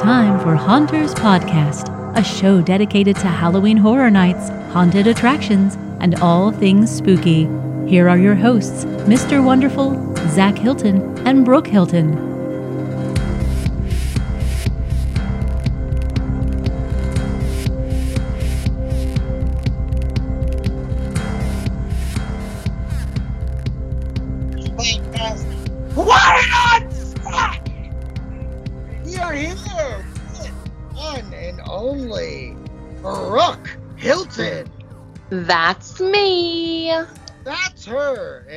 time for Haunters Podcast, a show dedicated to Halloween horror nights, haunted attractions, and all things spooky. Here are your hosts, Mr. Wonderful, Zach Hilton, and Brooke Hilton.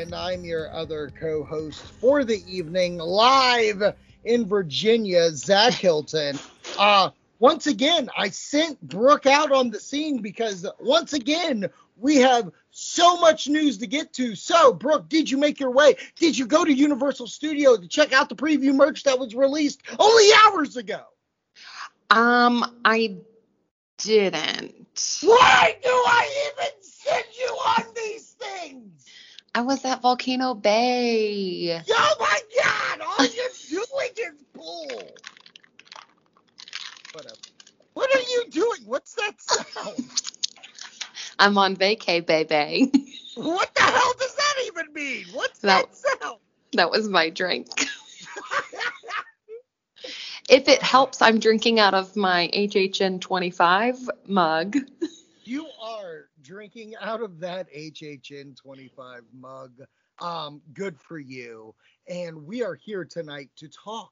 And I'm your other co-host for the evening, live in Virginia, Zach Hilton. Uh, once again, I sent Brooke out on the scene because once again we have so much news to get to. So, Brooke, did you make your way? Did you go to Universal Studio to check out the preview merch that was released only hours ago? Um, I didn't. Why do I even send you on these things? I was at Volcano Bay. Oh my god, all you're doing is bull. Whatever. What are you doing? What's that sound? I'm on vacay, baby. what the hell does that even mean? What's That- that sound? that was my drink. if it helps, I'm drinking out of my HHN 25 mug. you drinking out of that HHN 25 mug. Um, good for you. And we are here tonight to talk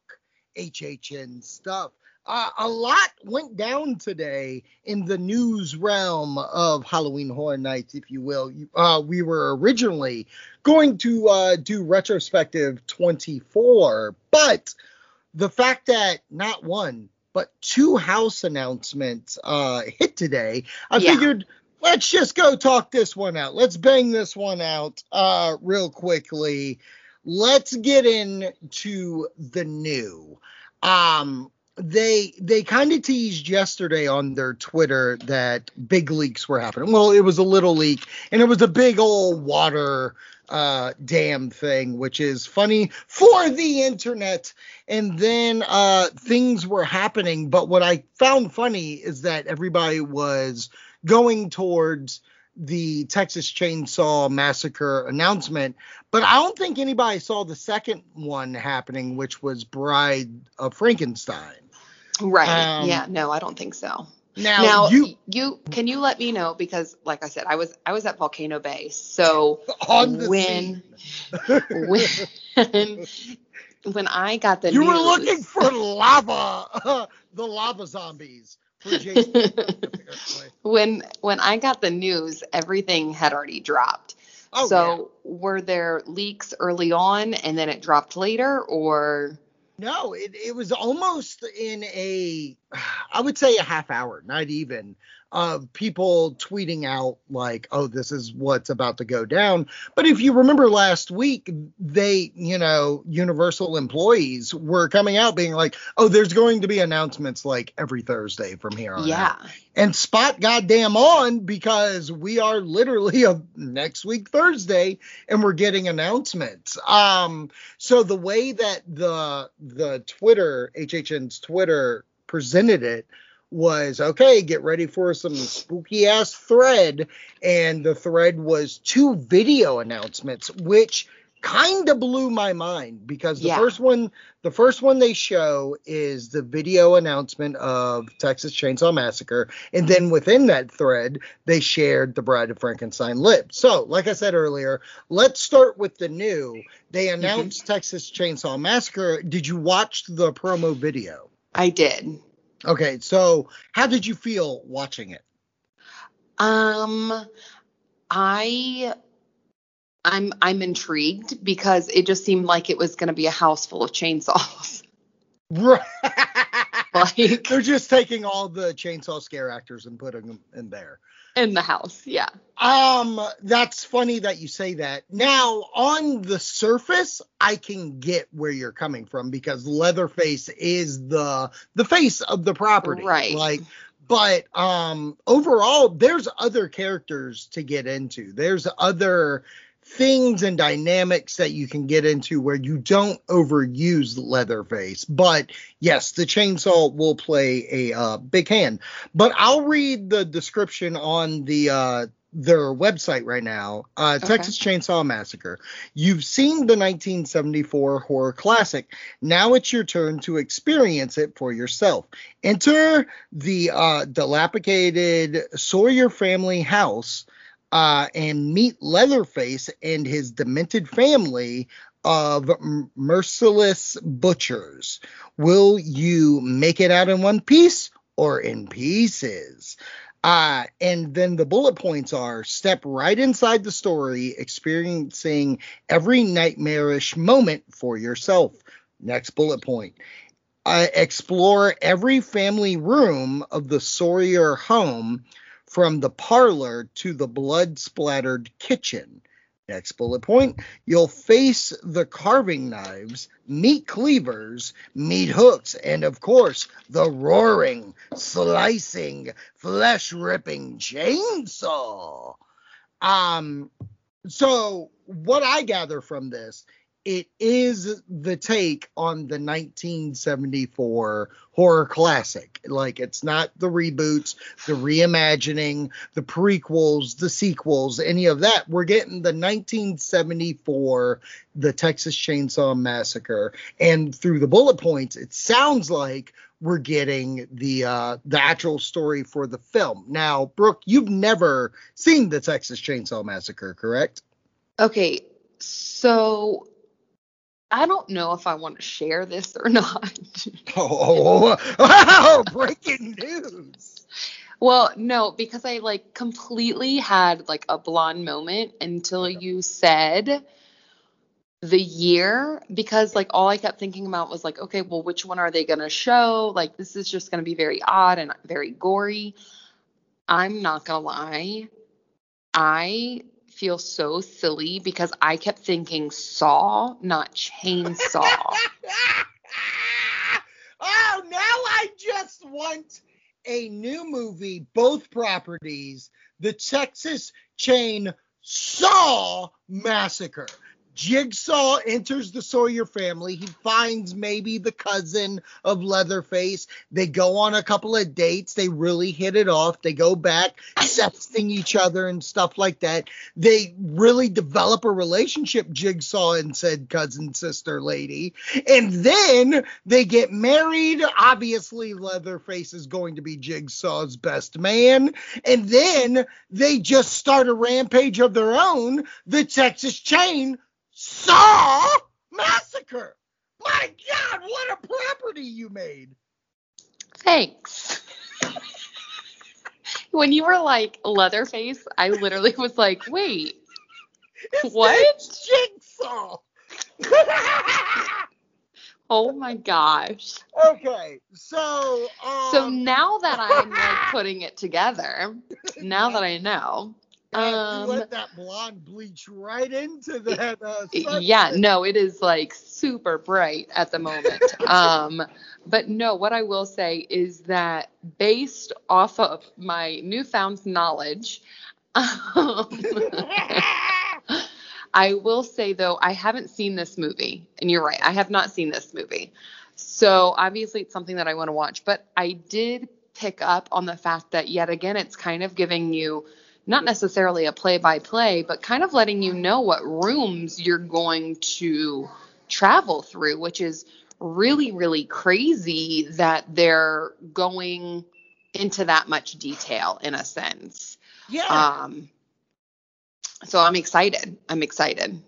HHN stuff. Uh, a lot went down today in the news realm of Halloween Horror Nights, if you will. Uh, we were originally going to uh, do retrospective 24, but the fact that not one but two house announcements uh, hit today, I Yeah. figured let's just go talk this one out. Let's bang this one out uh, real quickly. Let's get into the new. Um, they they kind of teased yesterday on their Twitter that big leaks were happening. Well, it was a little leak, and it was a big old water uh, dam thing, which is funny for the internet. And then uh, things were happening, but what I found funny is that everybody was going towards the Texas Chainsaw Massacre announcement, but I don't think anybody saw the second one happening, which was Bride of Frankenstein. Right. Um, yeah, no, I don't think so. Now, now you you can you let me know because like I said I was I was at Volcano Bay. So when- when when I got the you were looking for lava, the lava zombies for Jason. apparently. when when I got the news, everything had already dropped. Oh, so were there leaks early on and then it dropped later, or? No, it, it was almost in a, I would say a half hour, not even, of people tweeting out like, oh, this is what's about to go down. But if you remember last week, they, you know, Universal employees were coming out being like, oh, there's going to be announcements like every Thursday from here on out. yeah, and spot goddamn on because we are literally a next week Thursday and we're getting announcements. Um so the way that the the Twitter HHN's Twitter presented it was okay, get ready for some spooky ass thread and the thread was two video announcements which kind of blew my mind because the Yeah. first one the first one they show is the video announcement of Texas Chainsaw Massacre, and then within that thread, they shared the Bride of Frankenstein lip. So, like I said earlier, let's start with the new. They mm-hmm. announced Texas Chainsaw Massacre. Did you watch the promo video? I did. Okay, so how did you feel watching it? Um, I I'm I'm intrigued because it just seemed like it was going to be a house full of chainsaws. Right. like They're just taking all the chainsaw scare actors and putting them in there. In the house, yeah. Um, that's funny that you say that. Now, on the surface, I can get where you're coming from because Leatherface is the the face of the property. Right. Like, but um overall, there's other characters to get into. There's other things and dynamics that you can get into where you don't overuse Leatherface. But yes, the chainsaw will play a uh, big hand. But I'll read the description on the uh, their website right now, uh, okay. Texas Chainsaw Massacre. You've seen the 1974 horror classic. Now it's your turn to experience it for yourself. Enter the uh, dilapidated Sawyer family house uh, and meet Leatherface and his demented family of merciless butchers. Will you make it out in one piece or in pieces? Uh, and then the bullet points are step right inside the story, experiencing every nightmarish moment for yourself. Next bullet point. Uh, explore every family room of the Sawyer home from the parlor to the blood splattered kitchen. Next bullet point, you'll face the carving knives, meat cleavers, meat hooks, and of course, the roaring, slicing, flesh ripping chainsaw. Um, so what I gather from this it is the take on the 1974 horror classic. Like it's not the reboots, the reimagining, the prequels, the sequels, any of that. We're getting the 1974 the Texas Chainsaw Massacre and through the bullet points it sounds like we're getting the uh the actual story for the film. Now, Brooke, you've never seen the Texas Chainsaw Massacre, correct? Okay. So I don't know if I want to share this or not. oh, wow, breaking news. Well, no, because I like completely had like a blonde moment until you said the year because like all I kept thinking about was like, okay, well, which one are they going to show? Like, this is just going to be very odd and very gory. I'm not going to lie. I feel so silly because I kept thinking saw, not chainsaw. oh, now I just want a new movie, both properties, the Texas Chain Saw Massacre. Jigsaw enters the Sawyer family. He finds maybe the cousin of Leatherface. They go on a couple of dates. They really hit it off. They go back, sexting each other and stuff like that. They really develop a relationship, Jigsaw and said cousin sister lady. And then they get married. Obviously, Leatherface is going to be Jigsaw's best man. And then they just start a rampage of their own, the Texas Chain Saw Massacre. My God, what a property you made. Thanks. when you were like Leatherface, I literally was like, wait, His what? Jigsaw. oh my gosh. Okay, so um, so now that I'm like putting it together, now that I know, um, let that blonde bleach right into that. Uh, yeah, no, it is like super bright at the moment. um, but no, what I will say is that based off of my newfound knowledge, um, I will say though, I haven't seen this movie, and you're right, I have not seen this movie. So obviously, it's something that I want to watch. But I did pick up on the fact that yet again, it's kind of giving you not necessarily a play by play, but kind of letting you know what rooms you're going to travel through, which is really, really crazy that they're going into that much detail in a sense. Yeah. Um, so I'm excited. I'm excited.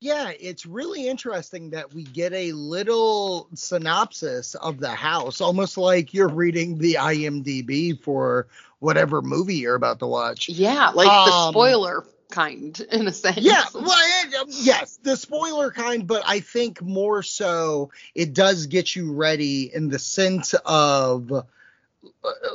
Yeah, it's really interesting that we get a little synopsis of the house, almost like you're reading the IMDb for whatever movie you're about to watch. Yeah, like um, the spoiler kind in a sense. Yeah, well, it, um, yes, the spoiler kind, but I think more so it does get you ready in the sense of uh,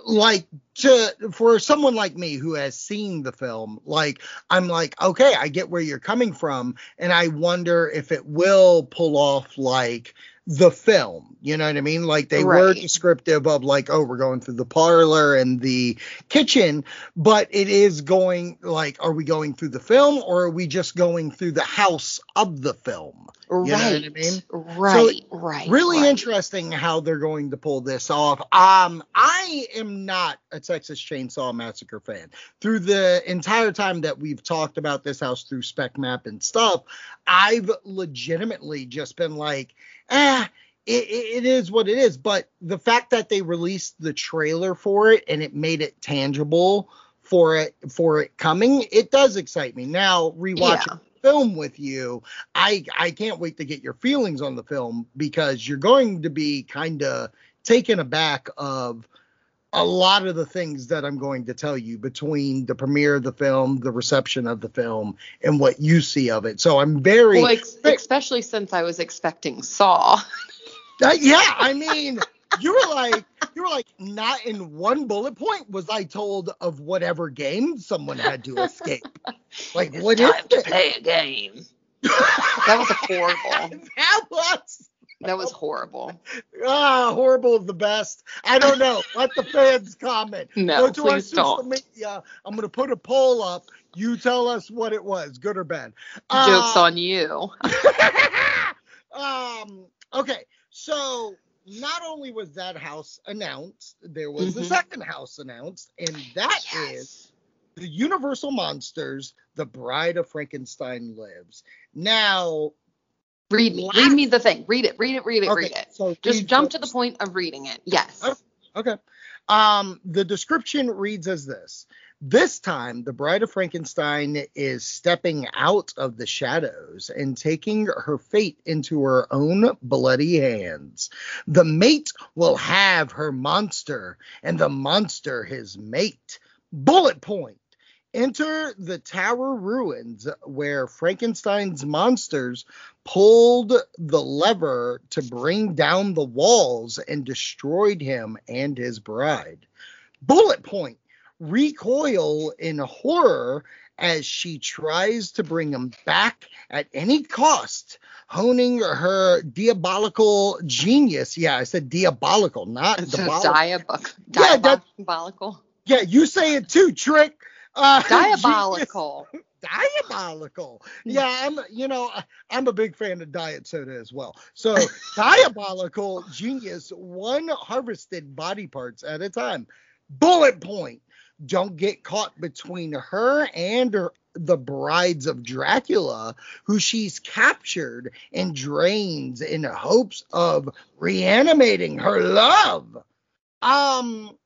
like to for someone like me who has seen the film, like I'm like, okay, I get where you're coming from, and I wonder if it will pull off like the film. You know what I mean? Like they were descriptive of like, oh, we're going through the parlor and the kitchen, but it is going like, are we going through the film or are we just going through the house of the film? right. know what I mean? Right. right. Really right. interesting how they're going to pull this off. Um, I am not a Texas Chainsaw Massacre fan. Through the entire time that we've talked about this house through Spec Map and stuff, I've legitimately just been like, ah, it, it it is what it is. But the fact that they released the trailer for it and it made it tangible for it for it coming, it does excite me. Now rewatching Yeah. film with you i i can't wait to get your feelings on the film because you're going to be kind of taken aback of a lot of the things that i'm going to tell you between the premiere of the film the reception of the film and what you see of it so i'm very Well, ex- especially since I was expecting Saw. Uh, yeah i mean you were like you were like not in one bullet point was i told of whatever game someone had to escape like what is it play a game. That was a horrible. that was That was horrible. Ah, horrible is the best. I don't know. Let the fans comment. No, Go to our please social don't. media. I'm gonna put a poll up. You tell us what it was, good or bad. Jokes Uh, on you. um. Okay. So not only was that house announced, there was the Mhm. second house announced, and that is the Universal Monsters: The Bride of Frankenstein Lives. Now, Read me. Read me the thing. Read it. Read it. Read it. okay, Read it. so Just jump to the point of reading it. Yes. Okay. Okay. Um, the description reads as this. This time, the Bride of Frankenstein is stepping out of the shadows and taking her fate into her own bloody hands. The mate will have her monster, and the monster his mate. Bullet point. Enter the tower ruins where Frankenstein's monsters pulled the lever to bring down the walls and destroyed him and his bride. Bullet point recoil in horror as she tries to bring him back at any cost, honing her diabolical genius. Yeah, I said diabolical, not diabolical. diabolical. Yeah, Diabolical. yeah, you say it too, trick. Uh, Diabolical. diabolical. Yeah, I'm you know, I'm a big fan of diet soda as well. So diabolical genius, one harvested body parts at a time. Bullet point. Don't get caught between her and her, the brides of Dracula, who she's captured and drains in hopes of reanimating her love. Um,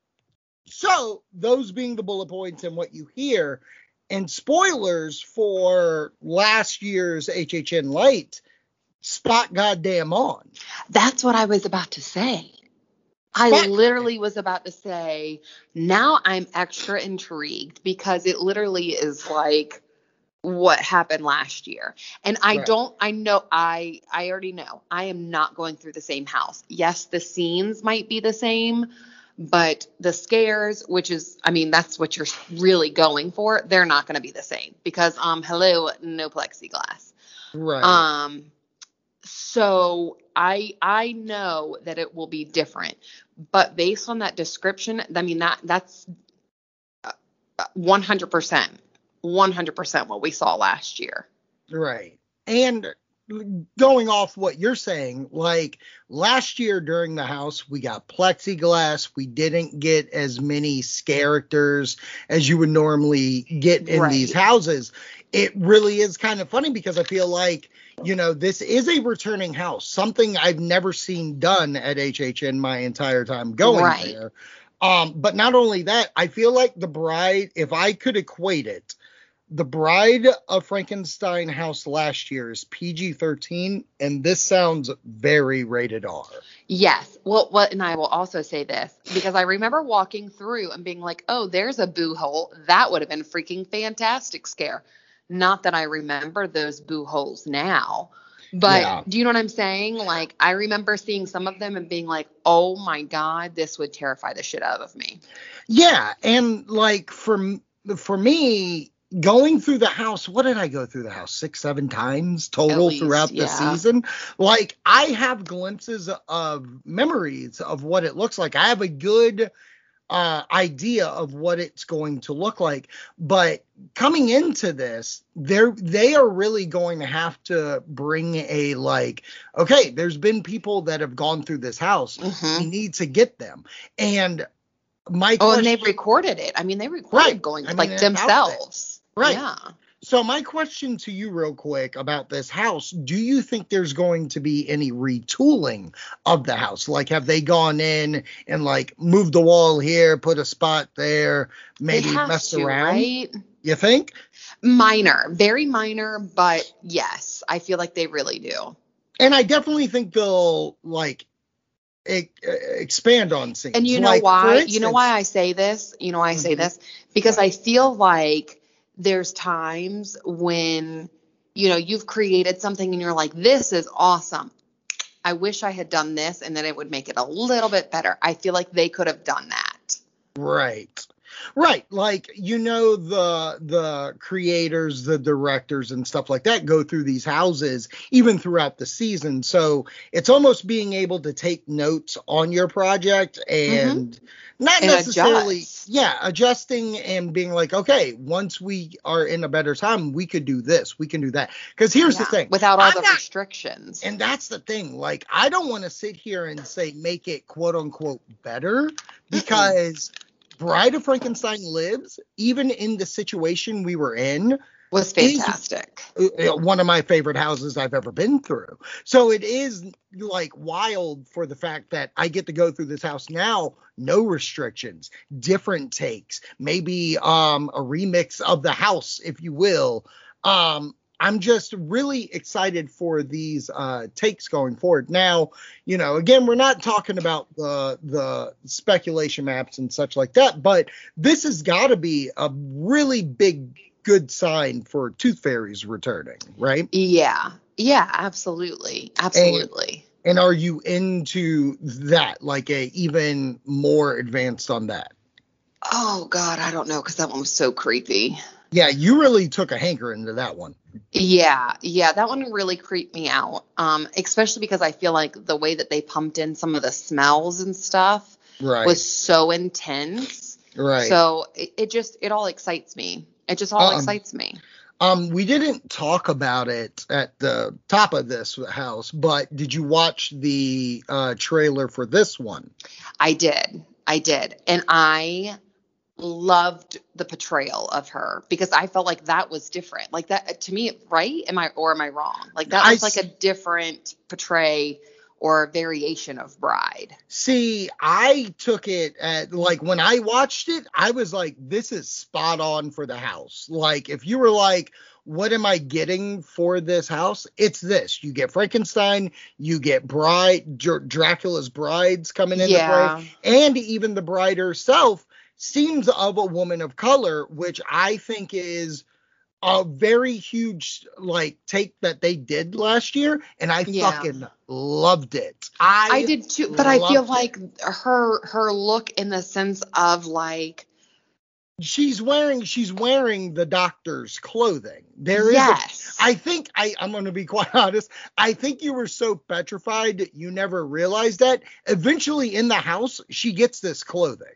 so those being the bullet points and what you hear, and spoilers for last year's HHN Light, spot goddamn on. That's what I was about to say. I Spot- literally was about to say, now I'm extra intrigued because it literally is like what happened last year. And I Right. don't I know I I already know. I am not going through the same house. Yes, the scenes might be the same, but the scares, which is I mean, that's what you're really going for, they're not going to be the same because um hello, no plexiglass. Right. Um, so I I know that it will be different, but based on that description, I mean that that's uh, one hundred percent, one hundred percent what we saw last year. Right. And going off what you're saying, like last year during the house, we got plexiglass. We didn't get as many characters as you would normally get in Right. these houses. It really is kind of funny because I feel like, you know, this is a returning house, something I've never seen done at HHN my entire time going Right. there. Um, but not only that, I feel like the bride, if I could equate it, the Bride of Frankenstein house last year is PG 13, and this sounds very rated R. Yes. Well, what and I will also say this because I remember walking through and being like, "Oh, there's a boo hole. That would have been freaking fantastic scare." Not that I remember those boo holes now. But Yeah. do you know what I'm saying? Like I remember seeing some of them and being like, "Oh my god, this would terrify the shit out of me." Yeah, and like for for me, going through the house, what did I go through the house six, seven times total least, throughout the season? Like I have glimpses of memories of what it looks like. I have a good uh idea of what it's going to look like but coming into this they're they are really going to have to bring a like okay there's been people that have gone through this house Mhm. we need to get them and my Oh, and they question- recorded it. I mean, they recorded Right. going I mean, like it's out there. themselves. Right. Yeah. So my question to you real quick about this house, do you think there's going to be any retooling of the house? Like have they gone in and like moved the wall here, put a spot there, maybe messed to, around? right? You think? Minor, very minor, but yes, I feel like they really do. And I definitely think they'll like expand on scenes. And you know Like, why? you know why I say this? You know why I say Mhm. this? Because I feel like there's times when you know you've created something and you're like, this is awesome. I wish I had done this and then it would make it a little bit better. I feel like they could have done that. Right. Right. Like you know the the creators, the directors and stuff like that go through these houses even throughout the season. So it's almost being able to take notes on your project mm-hmm. and not And necessarily adjust. yeah, adjusting and being like, okay, once we are in a better time, we could do this, we can do that. Cuz here's the thing. Without all I'm the not- restrictions. and that's the thing. Like, I don't want to sit here and say make it quote unquote better because Bride of Frankenstein lives, even in the situation we were in, was fantastic. uh, one of my favorite houses I've ever been through. So it is like wild for the fact that I get to go through this house now, no restrictions, different takes, maybe um a remix of the house, if you will. Um I'm just really excited for these uh takes going forward. Now, you know, again, we're not talking about the the speculation maps and such like that, but this has got to be a really big good sign for Tooth Fairies returning, right? Yeah. Yeah, absolutely. Absolutely. And are you into that, like a even more advanced on that? oh God, I don't know because that one was so creepy. Yeah, you really took a hanker into that one. Yeah, yeah, that one really creeped me out. Um, especially because I feel like the way that they pumped in some of the smells and stuff Right. was so intense. right. So it, it just it all excites me. It just all Um, excites me. um, we didn't talk about it at the top of this house, but did you watch the uh, trailer for this one? I did. I did. And I loved the portrayal of her because I felt like that was different. Like that to me, right? Am I or am I wrong? Like that I was like a different portray or variation of bride. See, I took it at like when I watched it, I was like, this is spot on for the house. Like, if you were like, what am I getting for this house? It's this. You get Frankenstein, you get bride, Dr- Dracula's brides coming into Yeah. play, and even the bride herself seems of a woman of color, which I think is a very huge like take that they did last year, and I Yeah. fucking loved it. I I did too, but I feel it. like her her look in the sense of like she's wearing she's wearing the doctor's clothing. There is yes. a, I think I I'm going to be quite honest. I think you were so petrified that you never realized that. Eventually in the house she gets this clothing.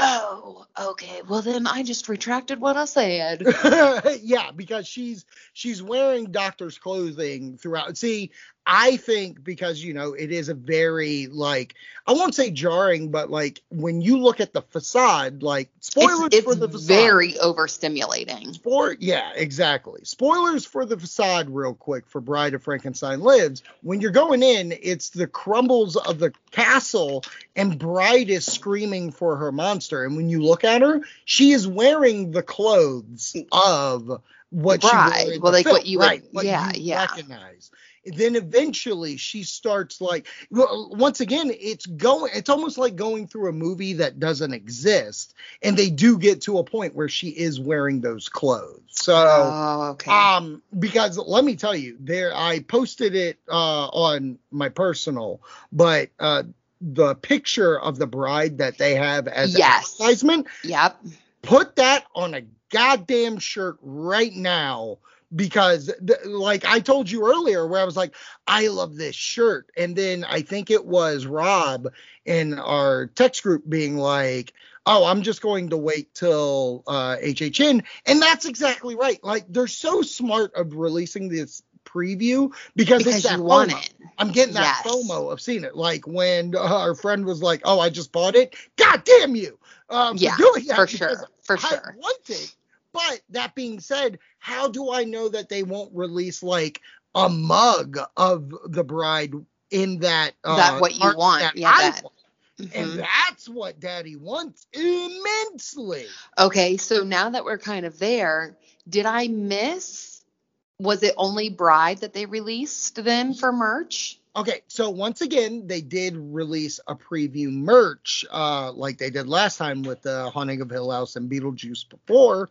Oh, okay. Well then I just retracted what I said. yeah, because she's she's wearing doctor's clothing throughout. See, I think because you know it is a very like I won't say jarring, but like when you look at the facade, like spoilers it's for the facade. very overstimulating. Spoil yeah, exactly. Spoilers for the facade, real quick, for Bride of Frankenstein Lives. When you're going in, it's the crumbles of the castle, and Bride is screaming for her monster. And when you look at her, she is wearing the clothes of what she Bride. in Well, like film. what you would- right, yeah, yeah. recognize. Then eventually she starts like well, once again it's going it's almost like going through a movie that doesn't exist and they do get to a point where she is wearing those clothes so oh, okay. um because let me tell you there i posted it uh on my personal but uh the picture of the bride that they have as Yes. advertisement Yep. put that on a goddamn shirt right now because th- like I told you earlier where I was like I love this shirt and then I think it was Rob in our text group being like oh I'm just going to wait till uh HHN and that's exactly right like they're so smart of releasing this preview because, Because it's that want FOMO. it. I'm getting that Yes. FOMO of seeing it like when uh, our friend was like oh I just bought it god damn you um, Yeah, for doing that for sure. For I sure. want it. But that being said, how do I know that they won't release like a mug of the bride in that uh, That what you want. that Yeah, that- want? Mhm. And that's what Daddy wants immensely. Okay, so now that we're kind of there, did I miss? Was it only Bride that they released then for merch? Okay, so once again, they did release a preview merch, uh, like they did last time with the Haunting of Hill House and Beetlejuice before.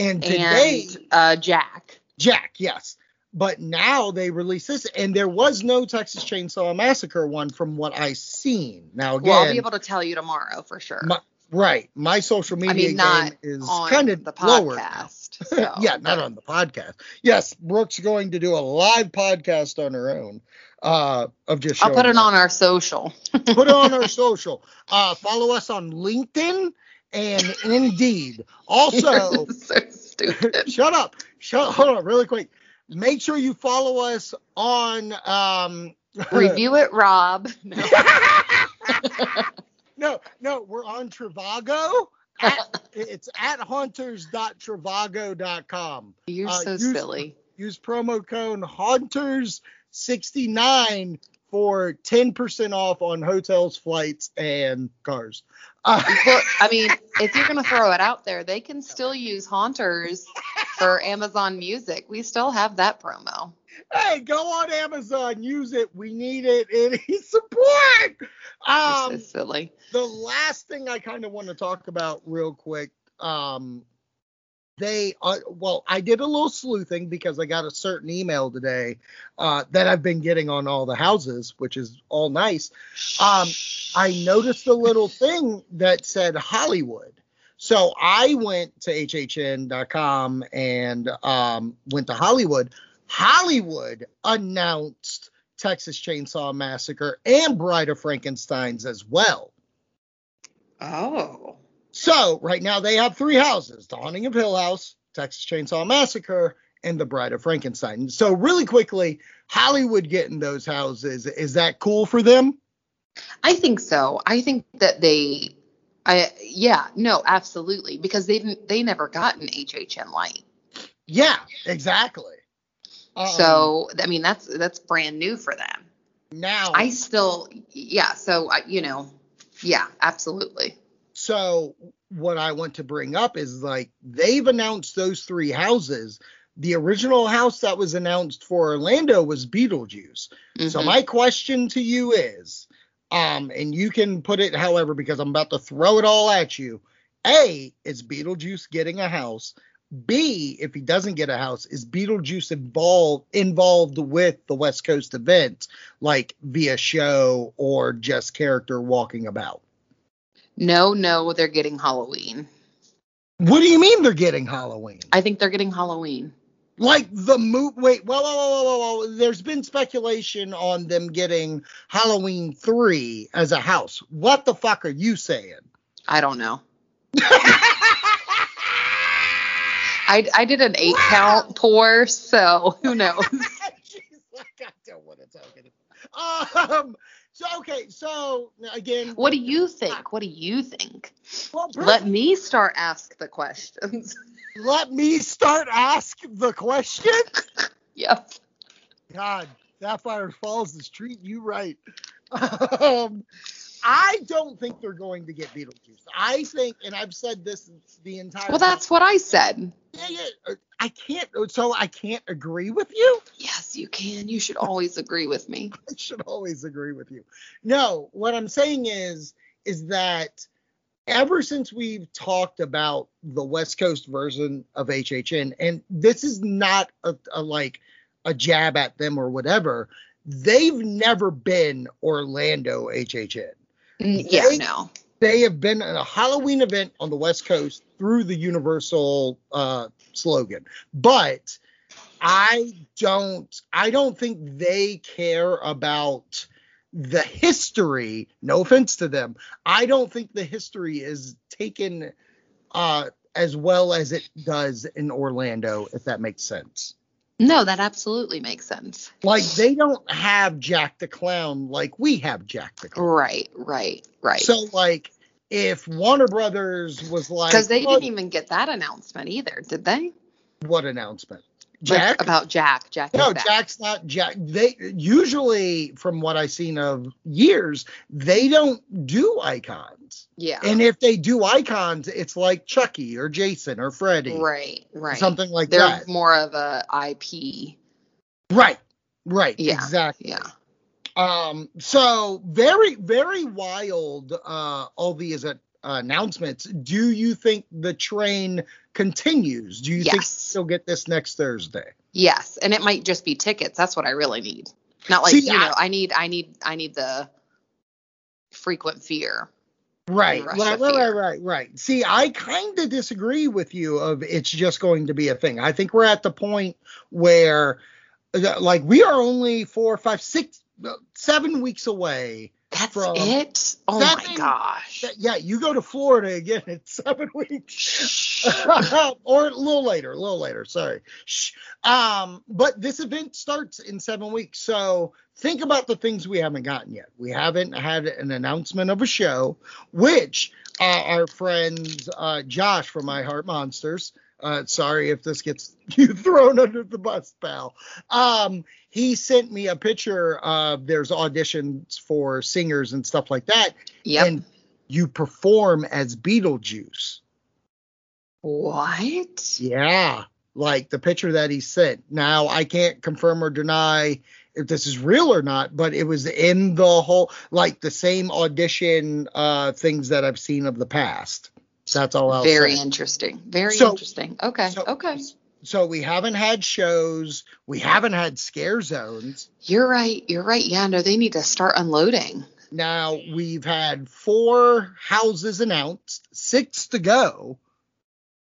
And today, and uh, Jack. Jack, yes. But now they release this, and there was no Texas Chainsaw Massacre one from what I seen. Now again, Well, I'll be able to tell you tomorrow for sure. my, right, my social media I mean, not game is kind of the podcast. So, yeah, not on the podcast. Yes, Brooke's going to do a live podcast on her own. Uh, of just I'll put it up. on our social. put it on our social. Uh, follow us on LinkedIn and Indeed. Also, so shut up. Shut hold on really quick. Make sure you follow us on um Review it, Rob. No. no, no, we're on Trivago. At, it's at hunters.trivago.com. You're Uh, so use- silly. Use promo code Hunters69 for 10% off on hotels, flights, and cars. Uh, Well, I mean, if you're gonna throw it out there, they can still use Haunters for Amazon Music. We still have that promo. hey, go on Amazon, use it. We need it. It is support. Um, so silly. the last thing I kind of want to talk about real quick, um, they uh, well, I did a little sleuthing because I got a certain email today uh, that I've been getting on all the houses, which is all nice. Um, I noticed a little thing that said Hollywood. So I went to hhn.com and um, went to Hollywood. Hollywood announced Texas Chainsaw Massacre and Bride of Frankenstein's as well. Oh. So right now they have three houses: The Haunting of Hill House, Texas Chainsaw Massacre, and The Bride of Frankenstein. So really quickly, Hollywood getting those houses is that cool for them? I think so. I think that they, I yeah, no, absolutely, because they didn't, they never got an HHN light. Yeah, exactly. Um, so I mean, that's that's brand new for them. now, I still, yeah. So I, you know, yeah, absolutely. So what I want to bring up is like they've announced those three houses. The original house that was announced for Orlando was Beetlejuice. So Mhm. my question to you is, um, and you can put it however because I'm about to throw it all at you. A, is Beetlejuice getting a house? B, if he doesn't get a house, is Beetlejuice involved involved with the West Coast event, like via show or just character walking about? No, no, they're getting Halloween. What do you mean they're getting Halloween? I think they're getting Halloween. Like the move. Wait, whoa, whoa, whoa, whoa, whoa. There's been speculation on them getting Halloween three as a house. What the fuck are you saying? I don't know. I, I did an eight count pour, so who knows? Jeez, like, I don't want to talk about. Um. So okay. So again, What do you think? What do you think? well, Let me start ask the questions. let me start ask the question. yep. God, Sapphire Falls is treating you right. Um, I don't think they're going to get Beetlejuice. I think, and I've said this the entire. Well, that's what I said. Yeah, yeah. uh, I can't. So I can't agree with you. Yes, you can. You should always agree with me. I should always agree with you. No, what I'm saying is, is that ever since we've talked about the West Coast version of HHN, and this is not a, a like a jab at them or whatever, they've never been Orlando HHN. Mm, Yeah, They- no. They have been at a Halloween event on the West Coast through the Universal uh, slogan, but I don't. I don't think they care about the history. No offense to them. I don't think the history is taken uh, as well as it does in Orlando, if that makes sense. No, that absolutely makes sense. Like they don't have Jack the Clown like we have Jack the Clown. Right, right, right. So like if Warner Brothers was like Because they "Oh, didn't even get that announcement either, did they? what announcement? Like, Jack? about Jack. Jack. no. Jack's not Jack. They usually, from what I've seen of years, they don't do icons. Yeah. And if they do icons, it's like Chucky or Jason or Freddy, right, right. something like that. They're more of a IP. Right, right, Yeah, exactly. Yeah. Um, so very, very wild. Uh, all these uh, announcements. Do you think the train continues? Do you think Yes. you'll get this next Thursday? Yes, and it might just be tickets. That's what I really need. Not like See, you I- know, I need, I need, I need the frequent fear. Right, right, right, right, right, right. See, I kind of disagree with you of it's just going to be a thing. I think we're at the point where, uh, like, we are only four, five, six, uh, weeks away. That's From it. Oh my seven- gosh. Yeah, you go to Florida again. in seven weeks. or a little later, a little later. Sorry. Shh. Um, but this event starts in seven weeks. So think about the things we haven't gotten yet. We haven't had an announcement of a show, which uh, our friends uh, Josh from My Heart Monsters. Uh, sorry if this gets you thrown under the bus, pal. Um, he sent me a picture of there's auditions for singers and stuff like that, Yep. and you perform as Beetlejuice. what? Yeah, like the picture that he sent. Now I can't confirm or deny if this is real or not, but it was in the whole like the same audition uh things that I've seen of the past. That's all I'll Very say. interesting. Very So- interesting. Okay. so- okay. So we haven't had shows, we haven't had scare zones. You're right. You're right. Yeah. No, they need to start unloading. Now we've had four houses announced, six to go.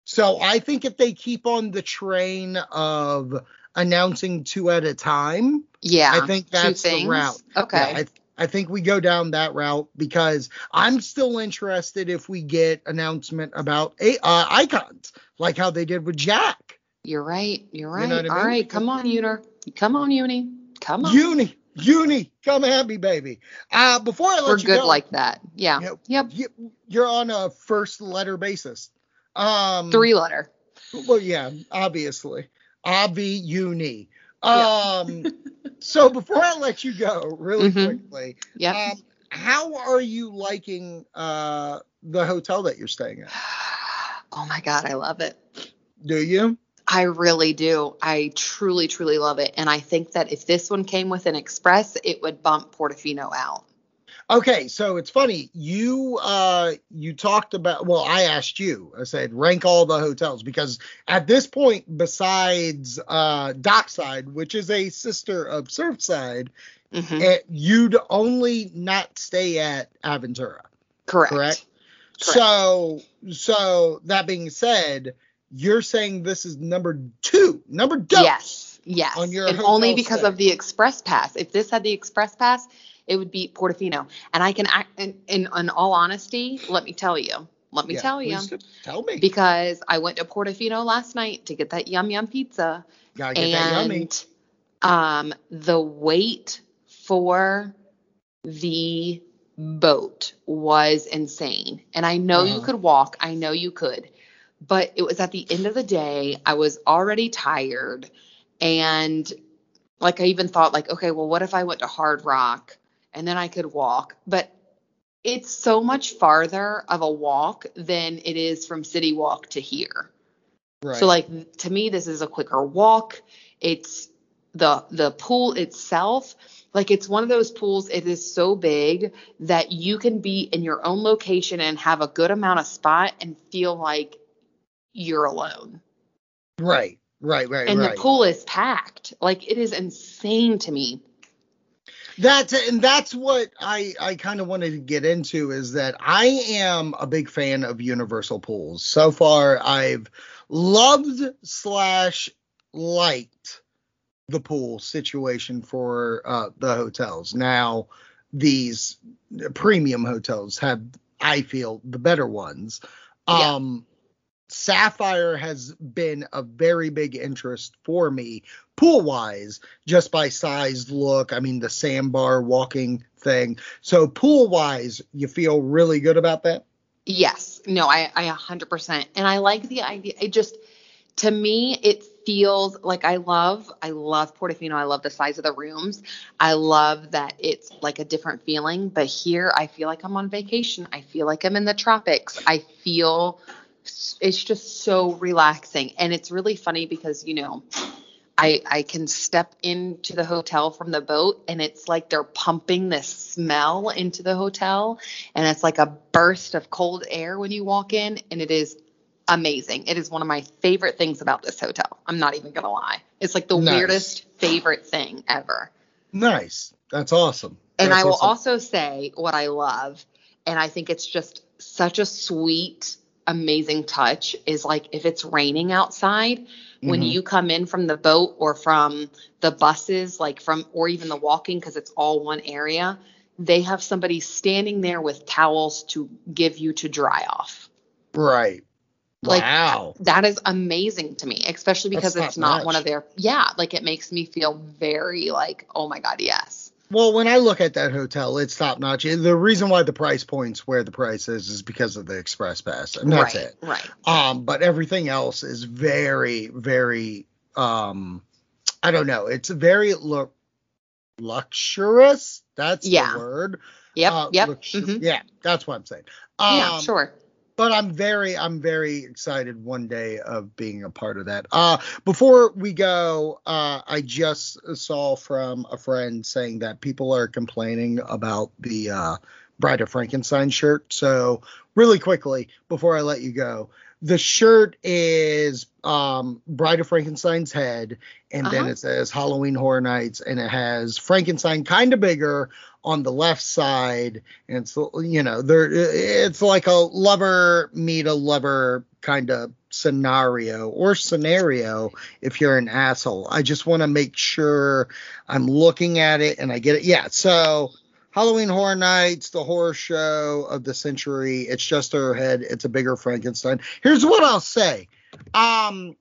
So I think if they keep on the train of announcing two at a time, Yeah. I think that's the route. Okay. Yeah, I, I think we go down that route because I'm still interested if we get announcement about a, uh, icons, like how they did with Jack. You're right. You're right. You know I All mean? right. Come on, Uner. Come on, Uni. Come on. Uni, Uni, come at me, baby. Uh, before I let We're you good go, like that. Yeah. Yep. Yep. you, you're on a first letter basis. Um, Three letter. Well, yeah, obviously, Avi Uni. Um, so before I let you go, really Mhm. quickly, yeah, um, how are you liking uh the hotel that you're staying at? oh my God. I love it. Do you? I really do. I truly, truly love it. And I think that if this one came with an express, it would bump Portofino out. Okay, so it's funny. You uh you talked about well, I asked you. I said rank all the hotels because at this point, besides uh Dockside, which is a sister of Surfside, Mhm. eh, you'd only not stay at Aventura. Correct. correct? Correct. So so that being said, you're saying this is number two, number two. Yes. Yes. on your and only because stay. of the express pass. If this had the express pass, it would beat Portofino. And I can act in, in, in all honesty, let me tell you. Let me Yeah, tell you. Tell me. Because I went to Portofino last night to get that yum yum pizza. Gotta get that yummy. and um the wait for the boat was insane and i know you Uh-huh. could walk i know you could but it was at the end of the day i was already tired and like i even thought like okay well what if i went to hard rock and then i could walk but it's so much farther of a walk than it is from City Walk to here. Right. So like to me this is a quicker walk. It's the the pool itself like it's one of those pools it is so big that you can be in your own location and have a good amount of spot and feel like you're alone. right. Right. Right. And right. the pool is packed. Like it is insane to me. That's and that's what I I kind of wanted to get into is that I am a big fan of universal pools. So far, I've loved slash liked the pool situation for uh, the hotels. Now, these premium hotels have, I feel, the better ones. Um, Sapphire has been a very big interest for me pool wise, just by size, look. I mean, the sandbar walking thing. So, pool wise, you feel really good about that? Yes. No, I I 100% and I like the idea. It just to me it feels like I love I love Portofino. I love the size of the rooms. I love that it's like a different feeling, but here I feel like I'm on vacation. I feel like I'm in the tropics. I feel it's just so relaxing and it's really funny because you know I I can step into the hotel from the boat and it's like they're pumping this smell into the hotel and it's like a burst of cold air when you walk in and it is amazing. It is one of my favorite things about this hotel. I'm not even going to lie. It's like the Nice. weirdest favorite thing ever. Nice. That's awesome. And That's I will awesome. also say what I love, and I think it's just such a sweet, amazing touch is like if it's raining outside, when Mhm. you come in from the boat or from the buses, like from, or even the walking, because it's all one area, they have somebody standing there with towels to give you to dry off. Right. Like, wow. That is amazing to me, especially because That's it's top not one of their, yeah, like it makes me feel very like, oh my God, yes. Well, when I look at that hotel, it's top notch. The reason why the price points where the price is is because of the express pass, and that's right, it. Right. Um, but everything else is very, very um, I don't know. It's very lu- luxurious. That's Yeah. the word. Yep. Uh, yep. luxu- mhm. Yeah, that's what I'm saying. Um, yeah, sure. But I'm very I'm very excited one day of being a part of that. Uh before we go, uh I just saw from a friend saying that people are complaining about the uh Bride of Frankenstein shirt. So really quickly before I let you go, the shirt is um Bride of Frankenstein's head and then Uh-huh. it says Halloween Horror Nights and it has Frankenstein kind of bigger on the left side. And it's you know there it's like a lover meet a lover kind of scenario or scenario if you're an asshole. I just want to make sure i'm looking at it and i get it. Yeah so halloween horror nights the horror show of the century it's just her head it's a bigger frankenstein here's what i'll say um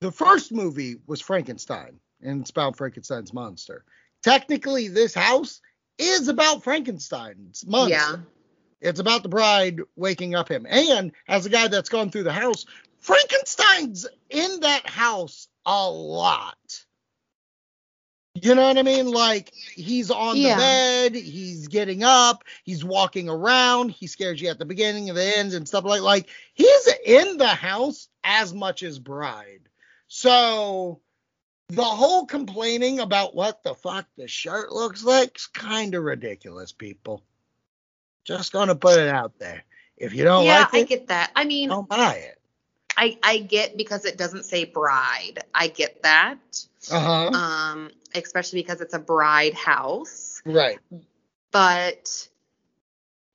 the first movie was frankenstein and it's about frankenstein's monster technically this house is about Frankenstein's monster. Yeah. It's about the bride waking up him. And as a guy that's gone through the house, Frankenstein's in that house a lot. You know what I mean? Like he's on Yeah. the bed, he's getting up, he's walking around, he scares you at the beginning and the end and stuff like like he's in the house as much as bride. So the whole complaining about what the fuck the shirt looks like is kind of ridiculous, people. Just gonna put it out there. If you don't yeah, like I it, get that. I mean, don't buy it. I I get because it doesn't say bride. I get that. Uh huh. Um, especially because it's a bride house. right. But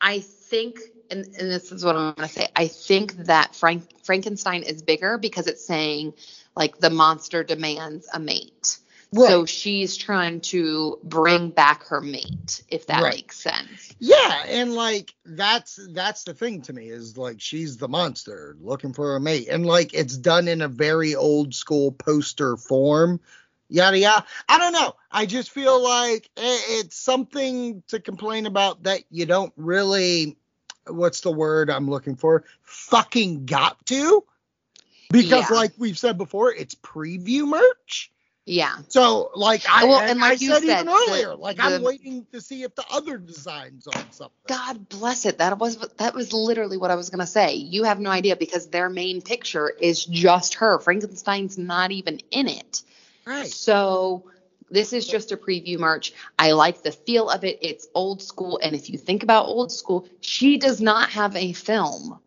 I think, and, and this is what I'm going to say. I think that Frank Frankenstein is bigger because it's saying like the monster demands a mate. Right. So she's trying to bring back her mate, if that Right. makes sense. Yeah, and like that's that's the thing to me is like she's the monster looking for a mate, and like it's done in a very old school poster form. Yada yada. I don't know. I just feel like it's something to complain about that you don't really. What's the word I'm looking for? Fucking got to. Because Yeah. like we've said before, it's preview merch. Yeah. So, like I, Well, and like I you said, said, even the- earlier, like I'm the- waiting to see if the other designs on something. God bless it. That was that was literally what I was gonna say. You have no idea because their main picture is just her. Frankenstein's not even in it. Right. So this is just a preview merch. I like the feel of it. It's old school. And if you think about old school, she does not have a film.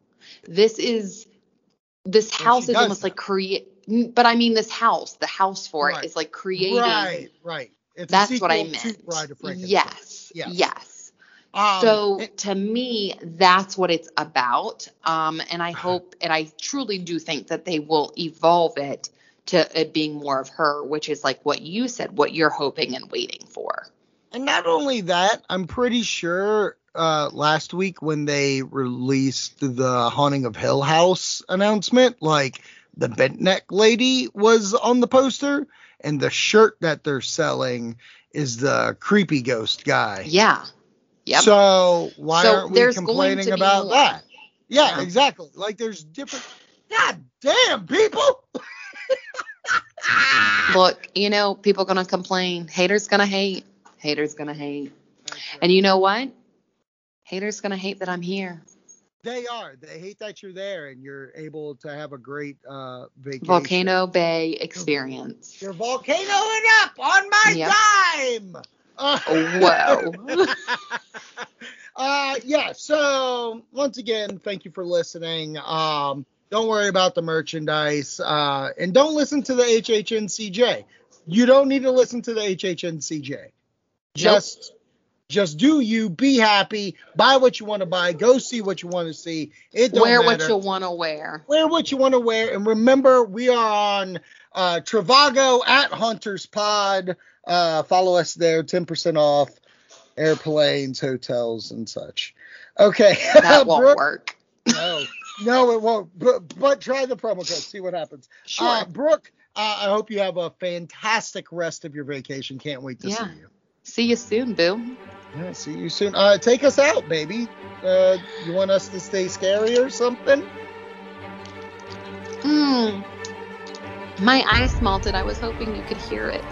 This is this house is almost like create but I mean this house, the house for Right. it is like creating Right. Right. It's that's what I meant. Yes. Yes. Yes. Um, so and- to me, that's what it's about. Um, and I hope, and I truly do think that they will evolve it to it being more of her, which is like what you said, what you're hoping and waiting for. And not only that, I'm pretty sure uh, last week when they released the Haunting of Hill House announcement, like the bent neck lady was on the poster, and the shirt that they're selling is the creepy ghost guy. Yeah. Yep. So why So aren't we complaining about more. that? Yeah, Yeah. exactly. Like there's different. God damn, people. Look, you know, people gonna complain. Haters gonna hate. Haters gonna hate. And you know what? Haters gonna hate that I'm here. They are. They hate that you're there and you're able to have a great uh, vacation. Volcano Bay experience. You're volcanoing up on my Yep. dime. Whoa. uh, yeah. So once again, thank you for listening. Um, don't worry about the merchandise, uh, and don't listen to the HHNCJ. You don't need to listen to the HHNCJ. Just, just do you. Be happy. Buy what you want to buy. Go see what you want to see. It don't Wear matter what you want to wear. wear what you want to wear. And remember, we are on uh, Trivago at Hunters Pod. Uh, follow us there, 10% off airplanes, hotels, and such. Okay. That won't Brooke- work. No, no, it won't. But, but try the promo code, see what happens. Sure. Uh, Brooke, uh, I hope you have a fantastic rest of your vacation. Can't wait to Yeah. see you. See you soon, Boo. See you soon. Uh, take us out, baby. Uh, you want us to stay scary or something? Mm. My ice melted. I was hoping you could hear it.